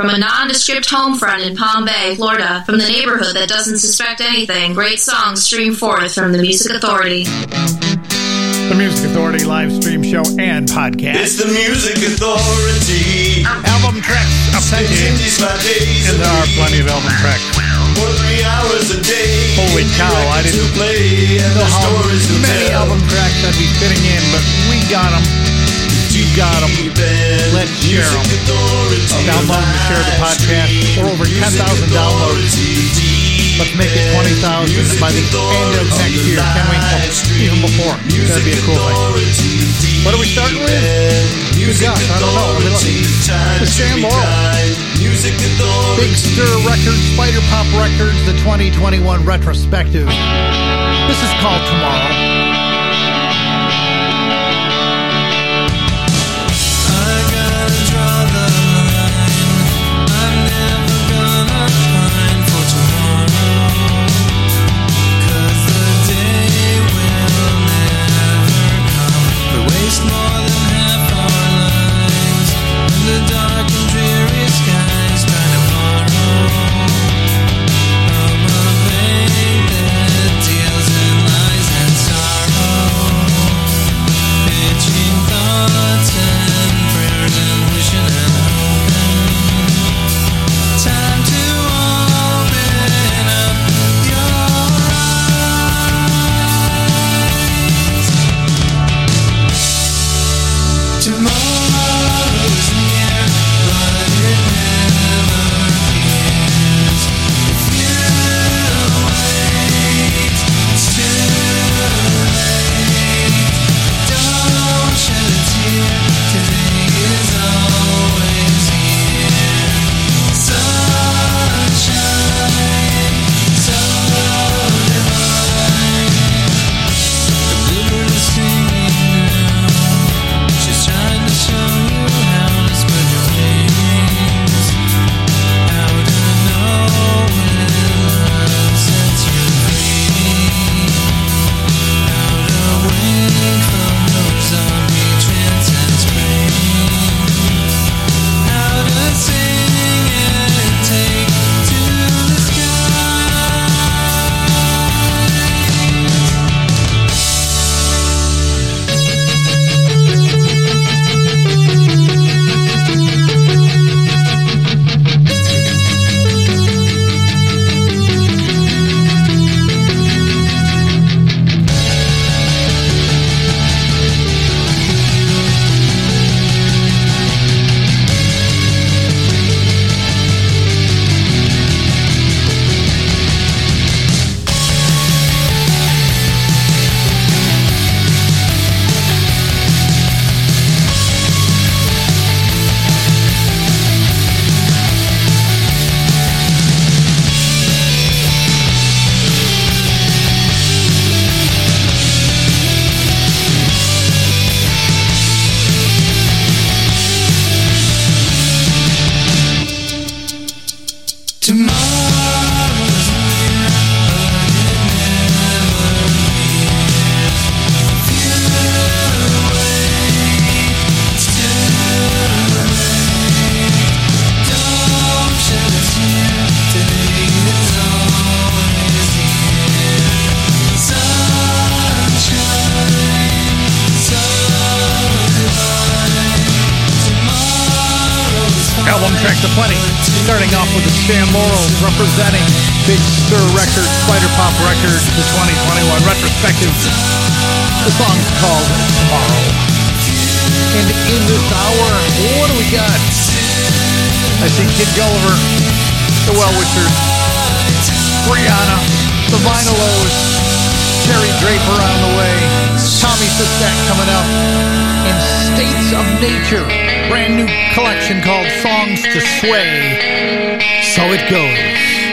From a nondescript home front in Palm Bay, Florida, from the neighborhood that doesn't suspect anything, great songs stream forth from the Music Authority. The Music Authority live stream show and podcast. It's the Music Authority. Album tracks aplenty. And there are plenty of album tracks. For three hours a day. Holy cow, I didn't play and know the how stories to many album tracks I'd be fitting in, but we got them. You got them. Let's share them. Download and share the podcast. We're over 10,000 downloads. Let's make it 20,000 by the end of next year. Can we? Even before. That'd be a cool thing. What are we starting with? Good gosh, I don't know. I mean, look, the Stan Laurel. Big Stir Records, Spider Pop Records, the 2021 retrospective. This is called Tomorrow. Aplenty. Starting off with the Stan Laurels representing Big Stir Records, Spider Pop Records, the 2021 retrospective. The song's called Tomorrow. And in this hour, what do we got? I see Kid Gulliver, the Well Wishers, Brianna, the Vinylos, Terry Draper on the way, Tommy Sistak coming up, and States of Nature, brand new collection called Songs to Sway. So it goes.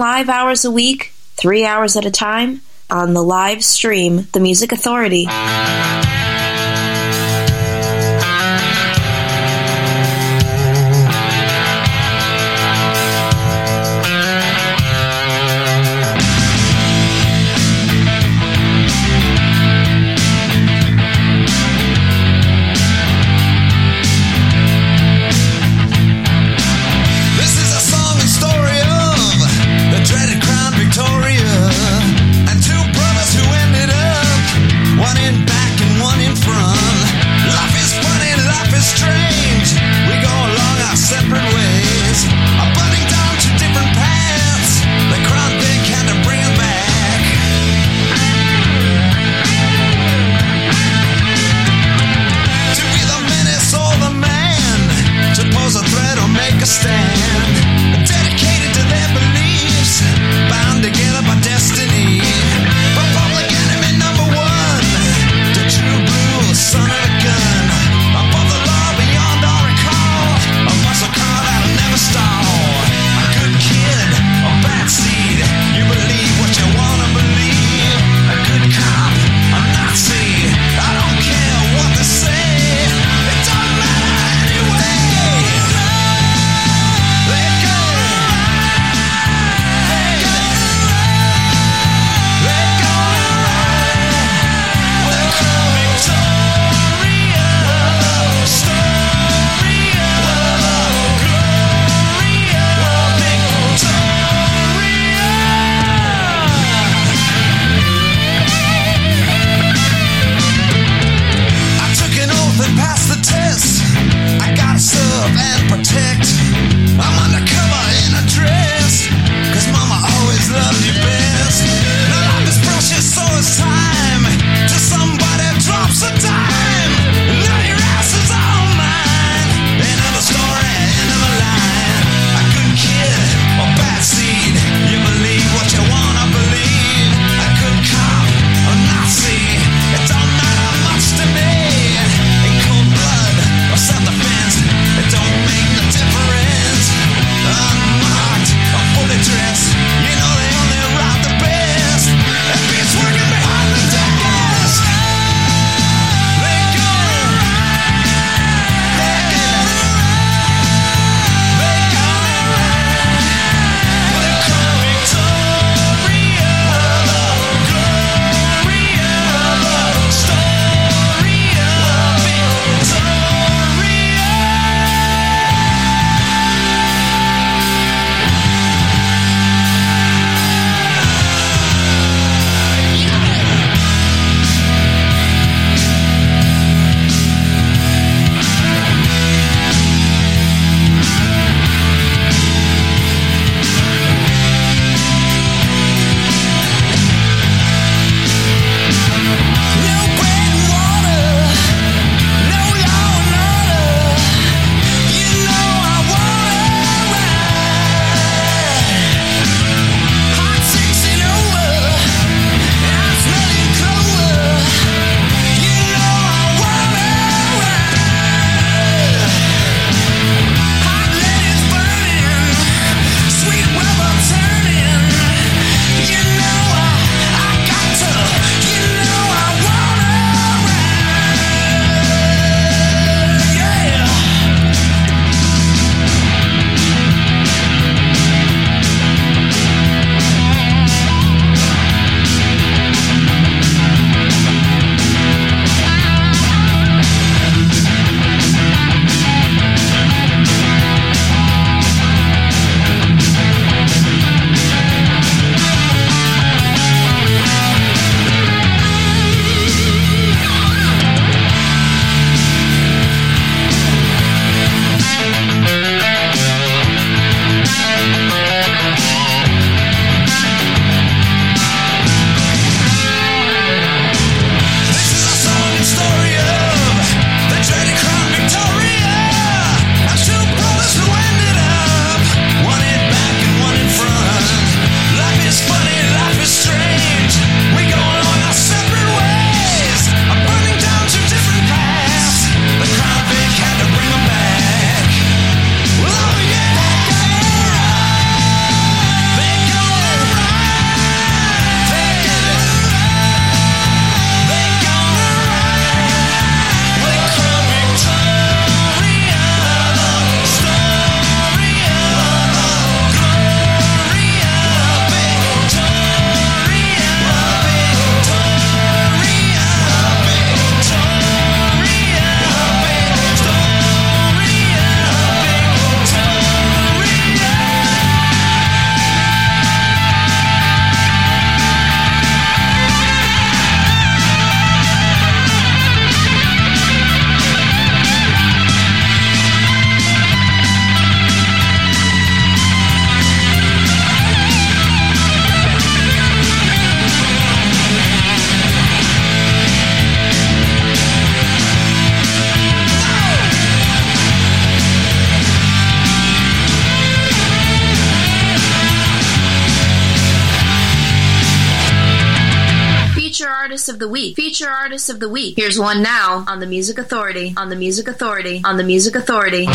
live hours a week, three hours at a time, on the live stream, The Music Authority. Here's one now on the Music Authority. On the Music Authority. On the Music Authority.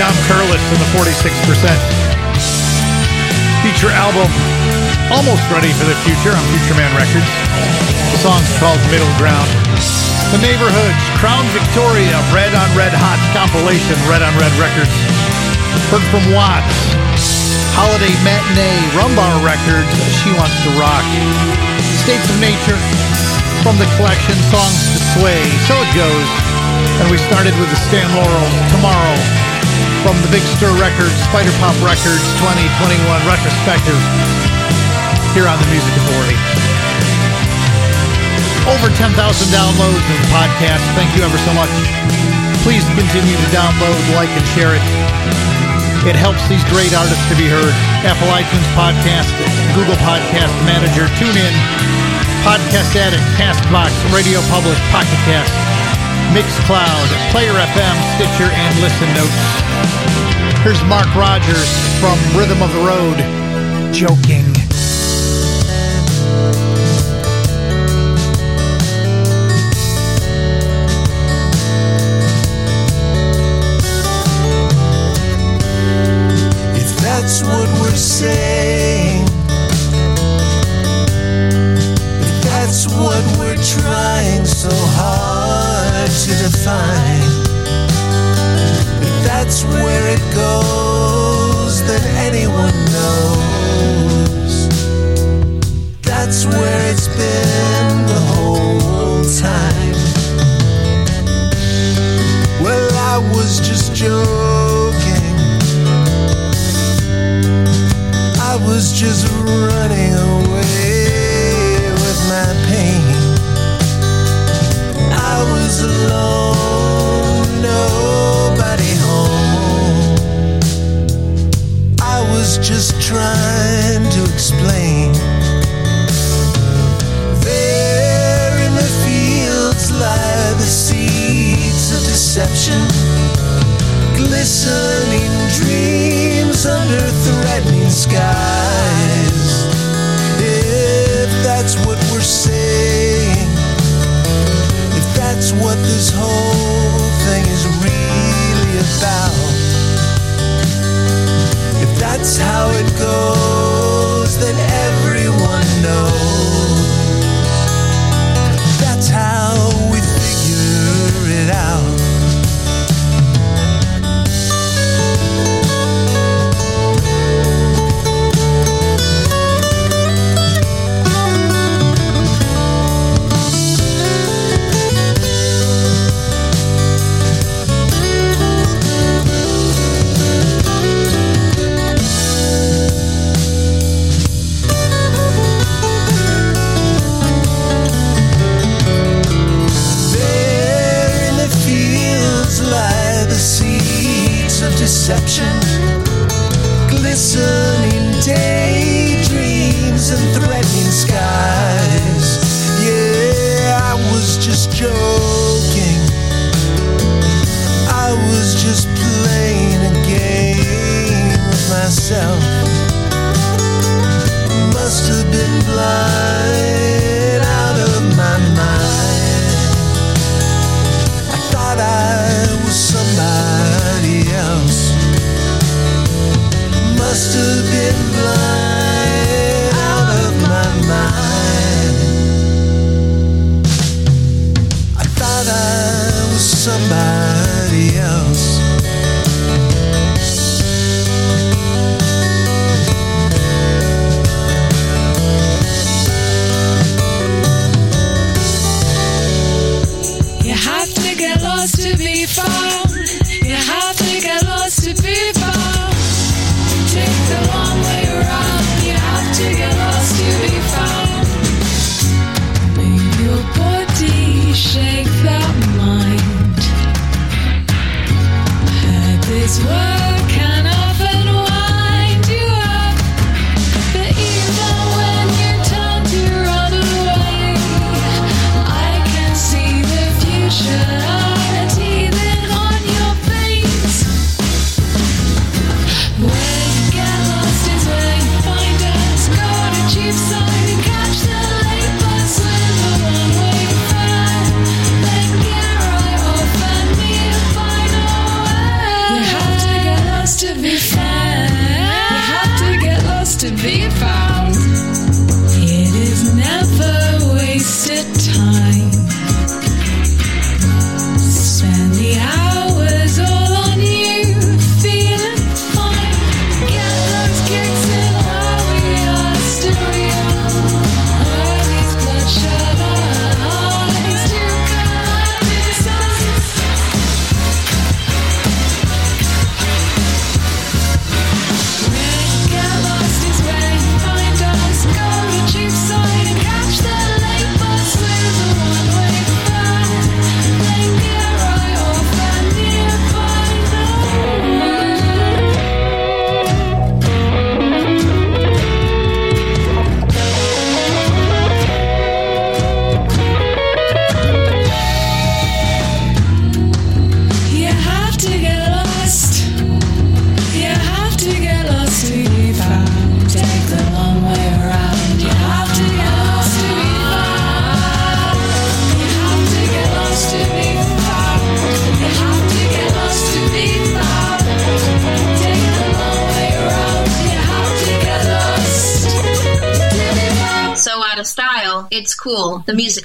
Tom Curless in the 46%. Feature album, almost ready for the future on Future Man Records. The song's called Middle Ground. The Neighborhoods, Crown Victoria, Red on Red Hot compilation, Red on Red Records. Heard from Watts. Holiday Matinee, Rumbar Records, She Wants to Rock. States of Nature, from the collection Songs to Sway. So it goes. And we started with the Stan Laurel Tomorrow from the Big Stir Records, Spider Pop Records 2021 retrospective here on the Music Authority. Over 10,000 downloads of the podcast. Thank you ever so much. Please continue to download, like, and share it. It helps these great artists to be heard. Apple iTunes Podcast, Google Podcast Manager, TuneIn, Podcast Addict, Castbox, Radio Public, Pocket Cast, Mixcloud, Player FM, Stitcher, and Listen Notes. Here's Mark Rogers from Rhythm of the Road, joking.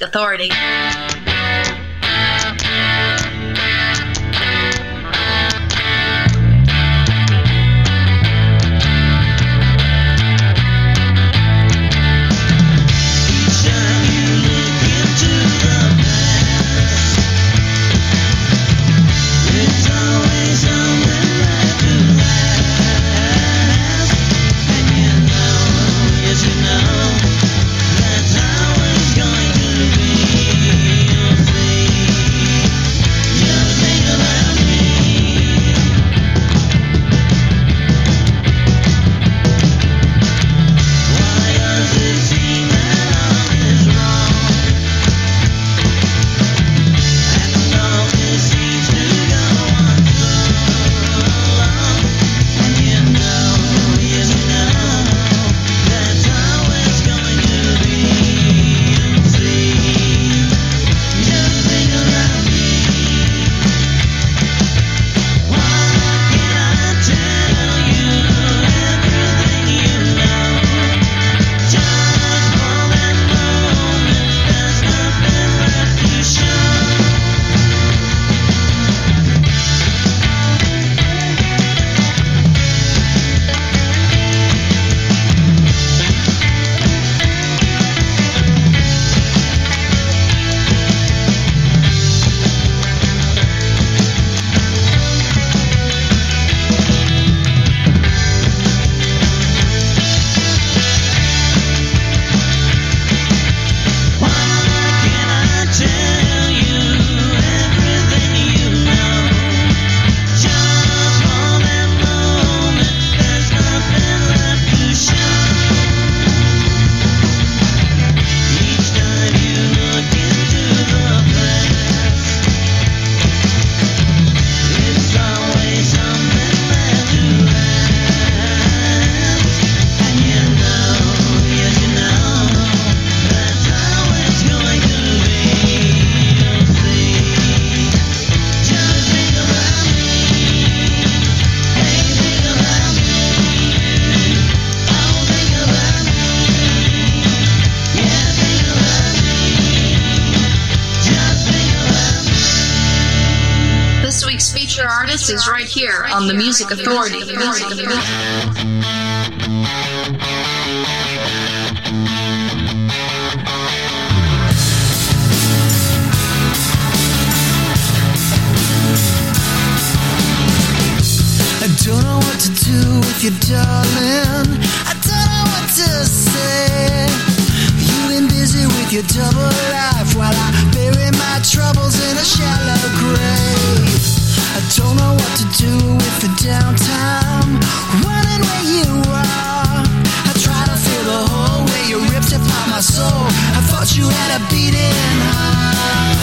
Authority. On the Music Authority. The Music Authority. I don't know what to do with you, darling. I don't know what to say. You've been busy with your double life while I bury my troubles in a shallow grave. I don't know what to do with the downtime. Where you are. I try to feel the hole where you ripped apart my soul. I thought you had a beating heart.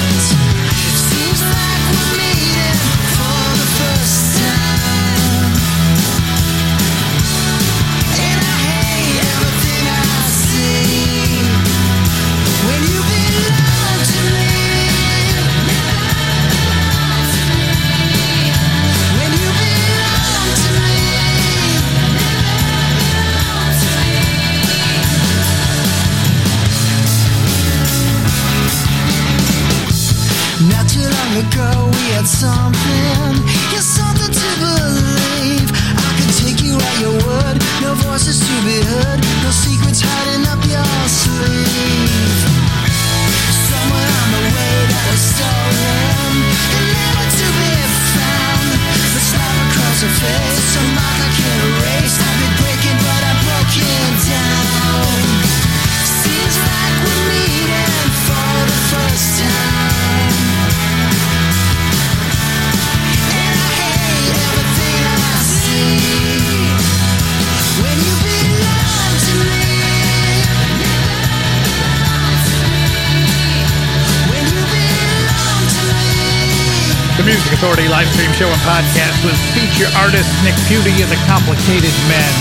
Authority live stream show and podcast with feature artist Nick Piunti and the Complicated Men.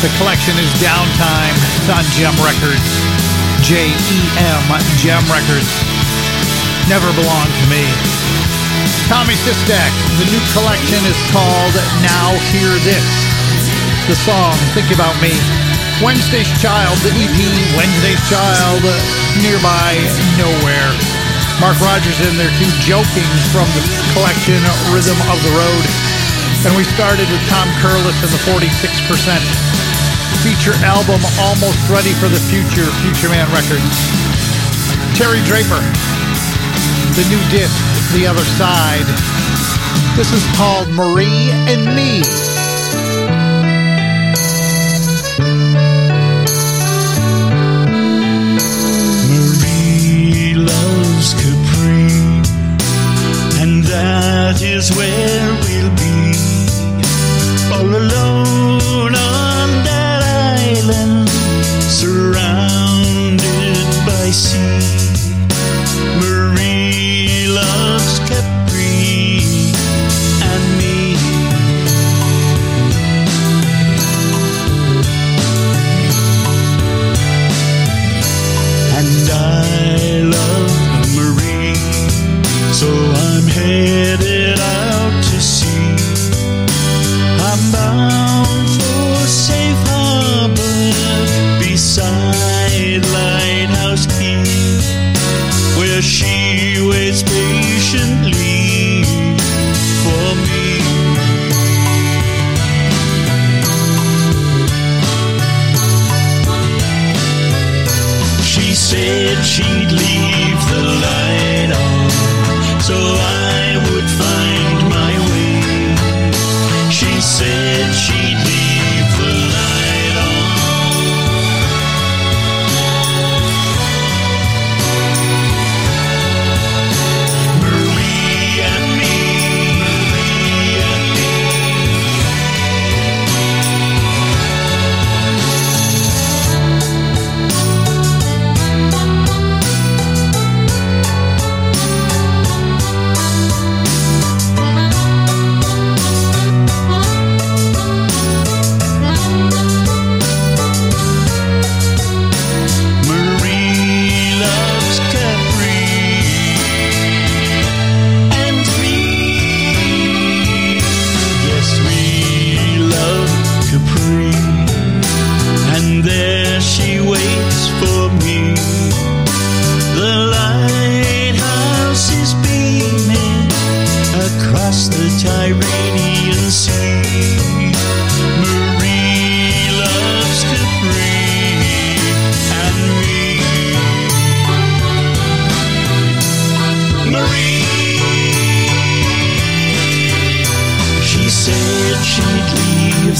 The collection is Downtime. It's on JEM Records. J E M, JEM Records. Never belonged to me. Tommy Sistek. The new collection is called Now Hear This. The song Think About Me. Wednesday's Child, the EP Wednesday's Child, Nearby Nowhere. Mark Rogers and their two jokings from the collection Rhythm of the Road. And we started with Tom Curless and the 46% feature album Almost Ready for the Future, Future Man Records. Terry Draper, the new disc, The Other Side. This is called Marie and Me. Is where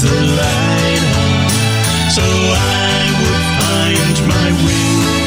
leave the light on so I would find my way.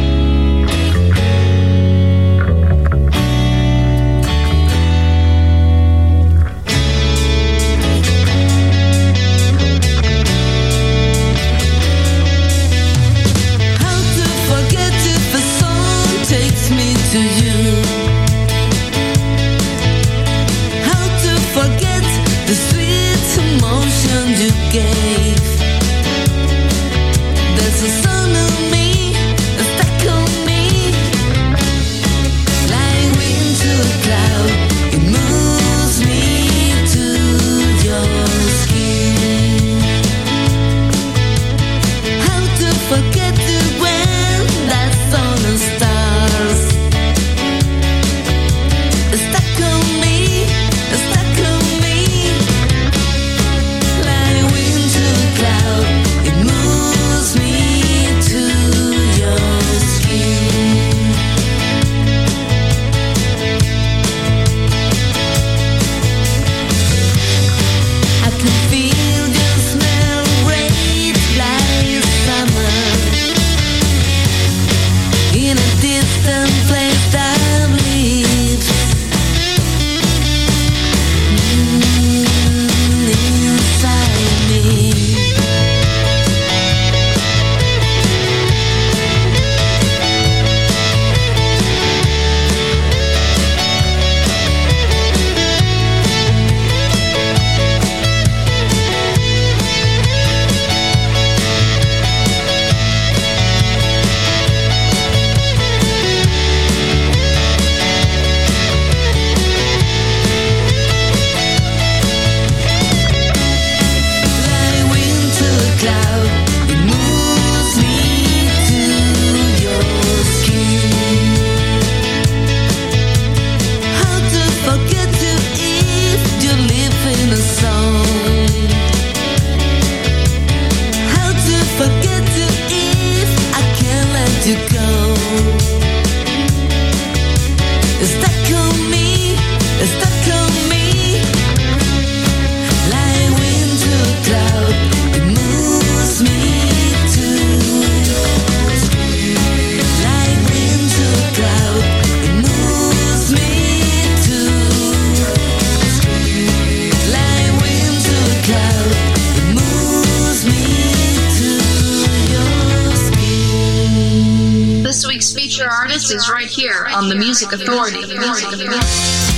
is right here on the Music Authority. The Music Authority.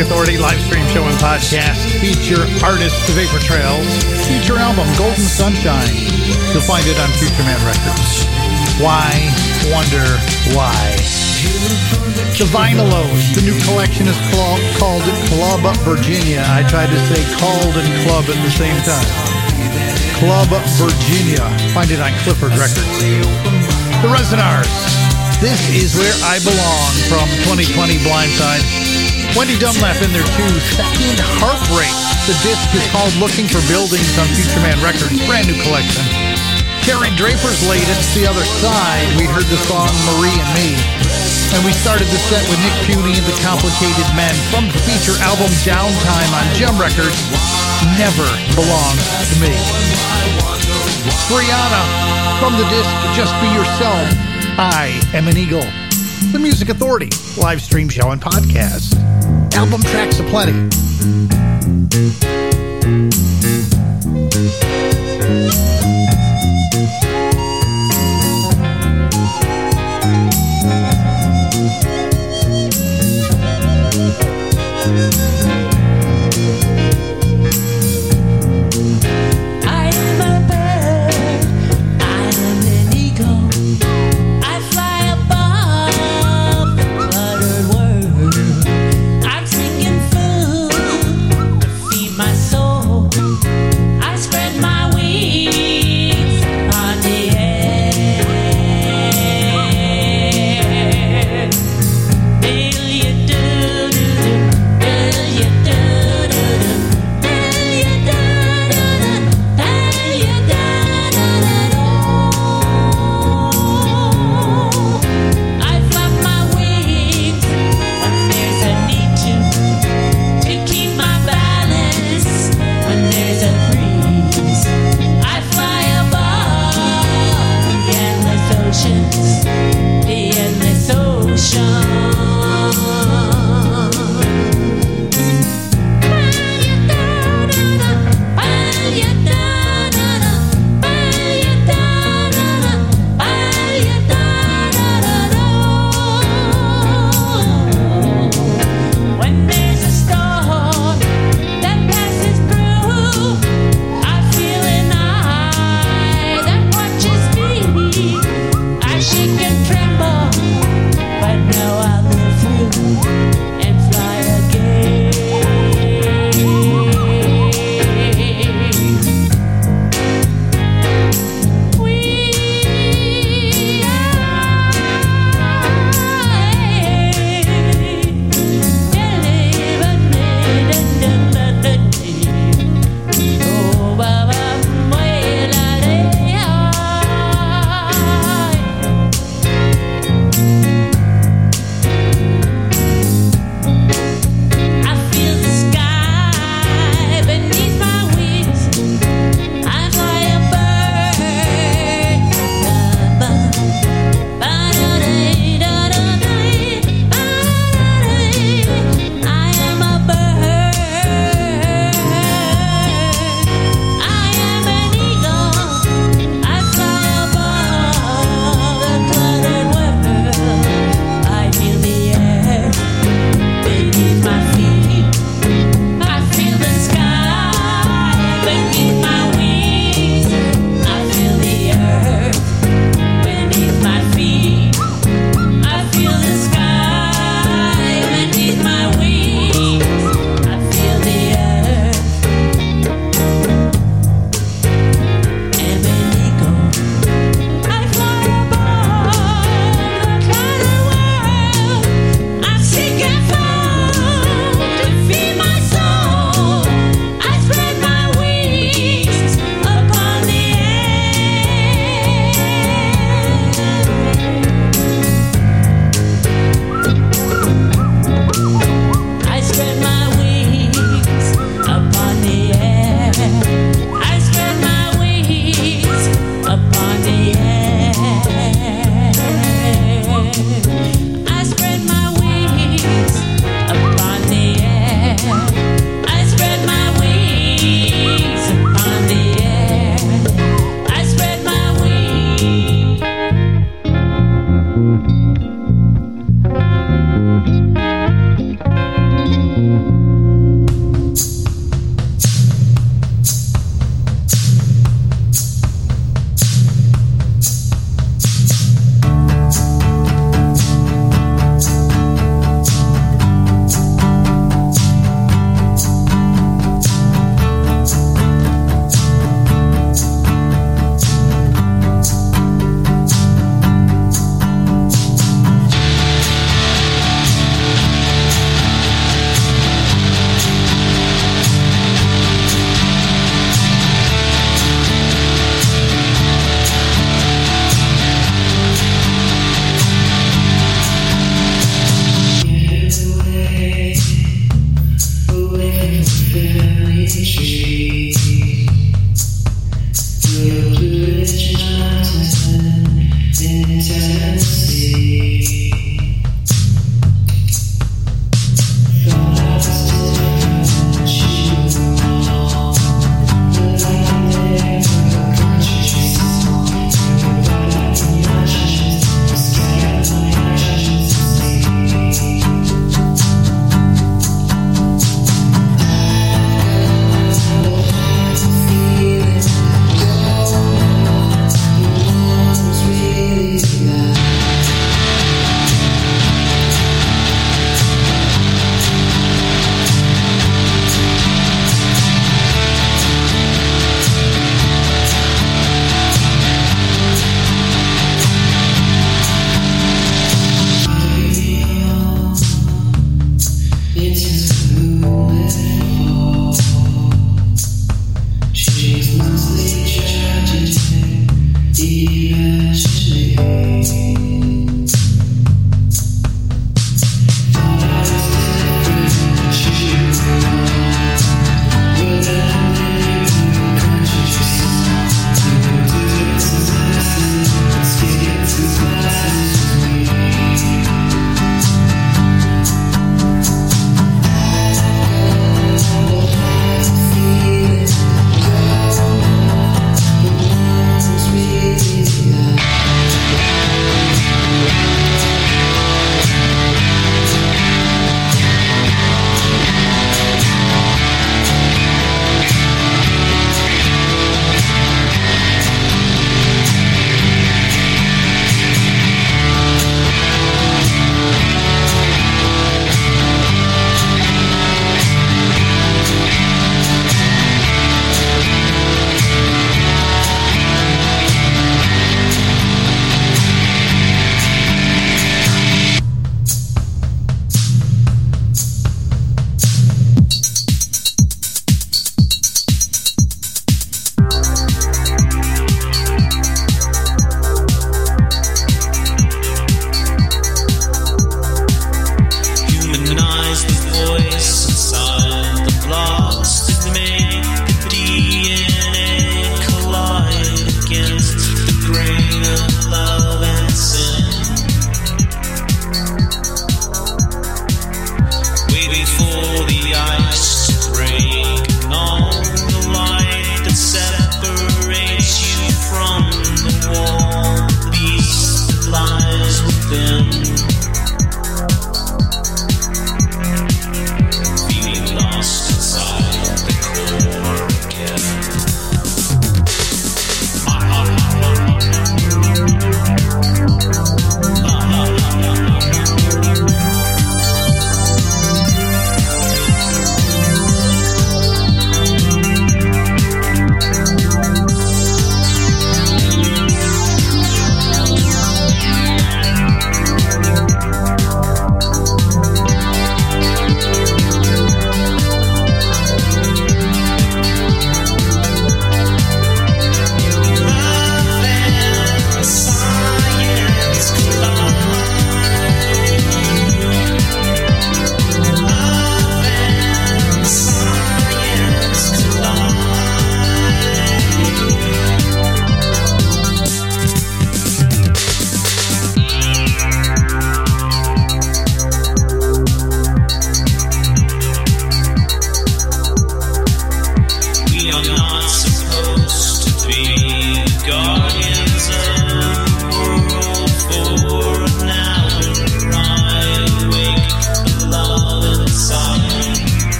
Authority live stream show and podcast feature artist Vapor Trails feature album Golden Sunshine. You'll find it on Future Man Records. Why wonder why? The Vinylos, the new collection is called, called Club Virginia. I tried to say called and club at the same time. Club Virginia. Find it on Clifford Records. The Resonars. This is where I belong from 2020 Blindside. Wendy Dunlap in there too. Second Heartbreak. The disc is called Looking for Buildings on Future Man Records. Brand new collection. Terry Draper's latest, The Other Side. We heard the song Marie and Me. And we started the set with Nick Piunti and the Complicated Men from the feature album Downtime on JEM Records. Never belongs to me. Brianna from the disc Just Be Yourself. I am an eagle. The Music Authority live stream show and podcast. Album tracks aplenty.